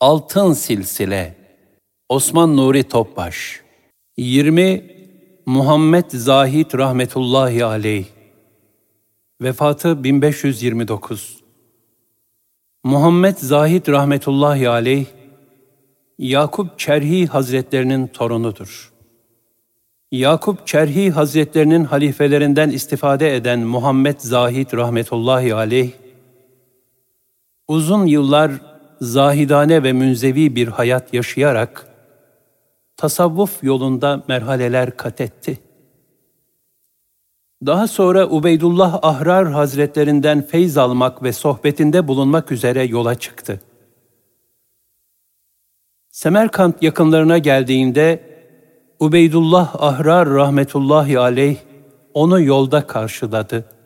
Altın Silsile Osman Nuri Topbaş. 20 Muhammed Zahid rahmetullahi aleyh. Vefatı 1529 Muhammed Zahid rahmetullahi aleyh Yakup Çerhi Hazretlerinin torunudur. Yakup Çerhi Hazretlerinin halifelerinden istifade eden Muhammed Zahid rahmetullahi aleyh uzun yıllar zahidane ve münzevi bir hayat yaşayarak tasavvuf yolunda merhaleler kat etti. Daha sonra Ubeydullah Ahrar Hazretlerinden feyz almak ve sohbetinde bulunmak üzere yola çıktı. Semerkant yakınlarına geldiğinde Ubeydullah Ahrar rahmetullahi aleyh onu yolda karşıladı.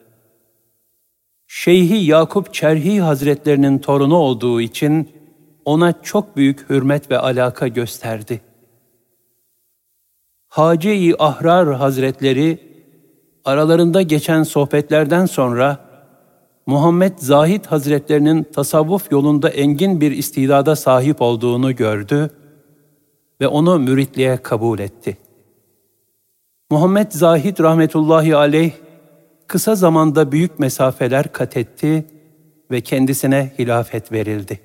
Şeyhi Yakup Çerhi Hazretlerinin torunu olduğu için ona çok büyük hürmet ve alaka gösterdi. Hacı-i Ahrar Hazretleri aralarında geçen sohbetlerden sonra Muhammed Zahid Hazretlerinin tasavvuf yolunda engin bir istidada sahip olduğunu gördü ve onu müritliğe kabul etti. Muhammed Zahid rahmetullahi aleyh kısa zamanda büyük mesafeler kat etti ve kendisine hilafet verildi.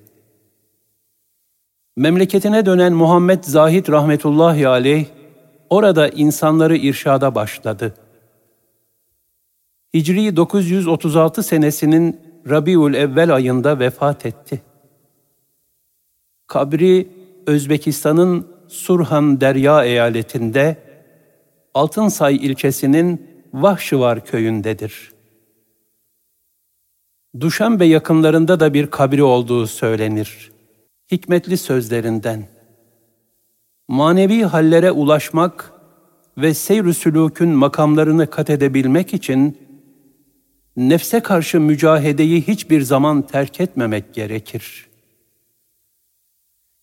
Memleketine dönen Muhammed Zahid rahmetullahi aleyh orada insanları irşada başladı. Hicri 936 senesinin Rabiul Evvel ayında vefat etti. Kabri Özbekistan'ın Surhan Derya eyaletinde Altınsay ilçesinin Vahşıvar köyündedir. Duşanbe yakınlarında da bir kabri olduğu söylenir. Hikmetli sözlerinden. Manevi hallere ulaşmak ve seyr-ü sülûkün makamlarını kat edebilmek için nefse karşı mücahedeyi hiçbir zaman terk etmemek gerekir.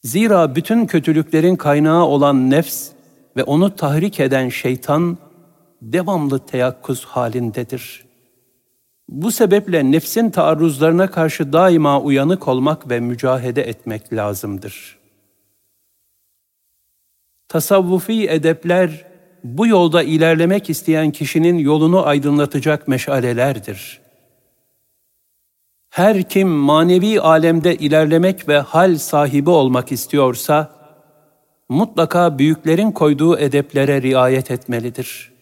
Zira bütün kötülüklerin kaynağı olan nefs ve onu tahrik eden şeytan devamlı teyakkuz halindedir. Bu sebeple nefsin taarruzlarına karşı daima uyanık olmak ve mücahede etmek lazımdır. Tasavvufi edepler bu yolda ilerlemek isteyen kişinin yolunu aydınlatacak meşalelerdir. Her kim manevi alemde ilerlemek ve hal sahibi olmak istiyorsa, mutlaka büyüklerin koyduğu edeplere riayet etmelidir.''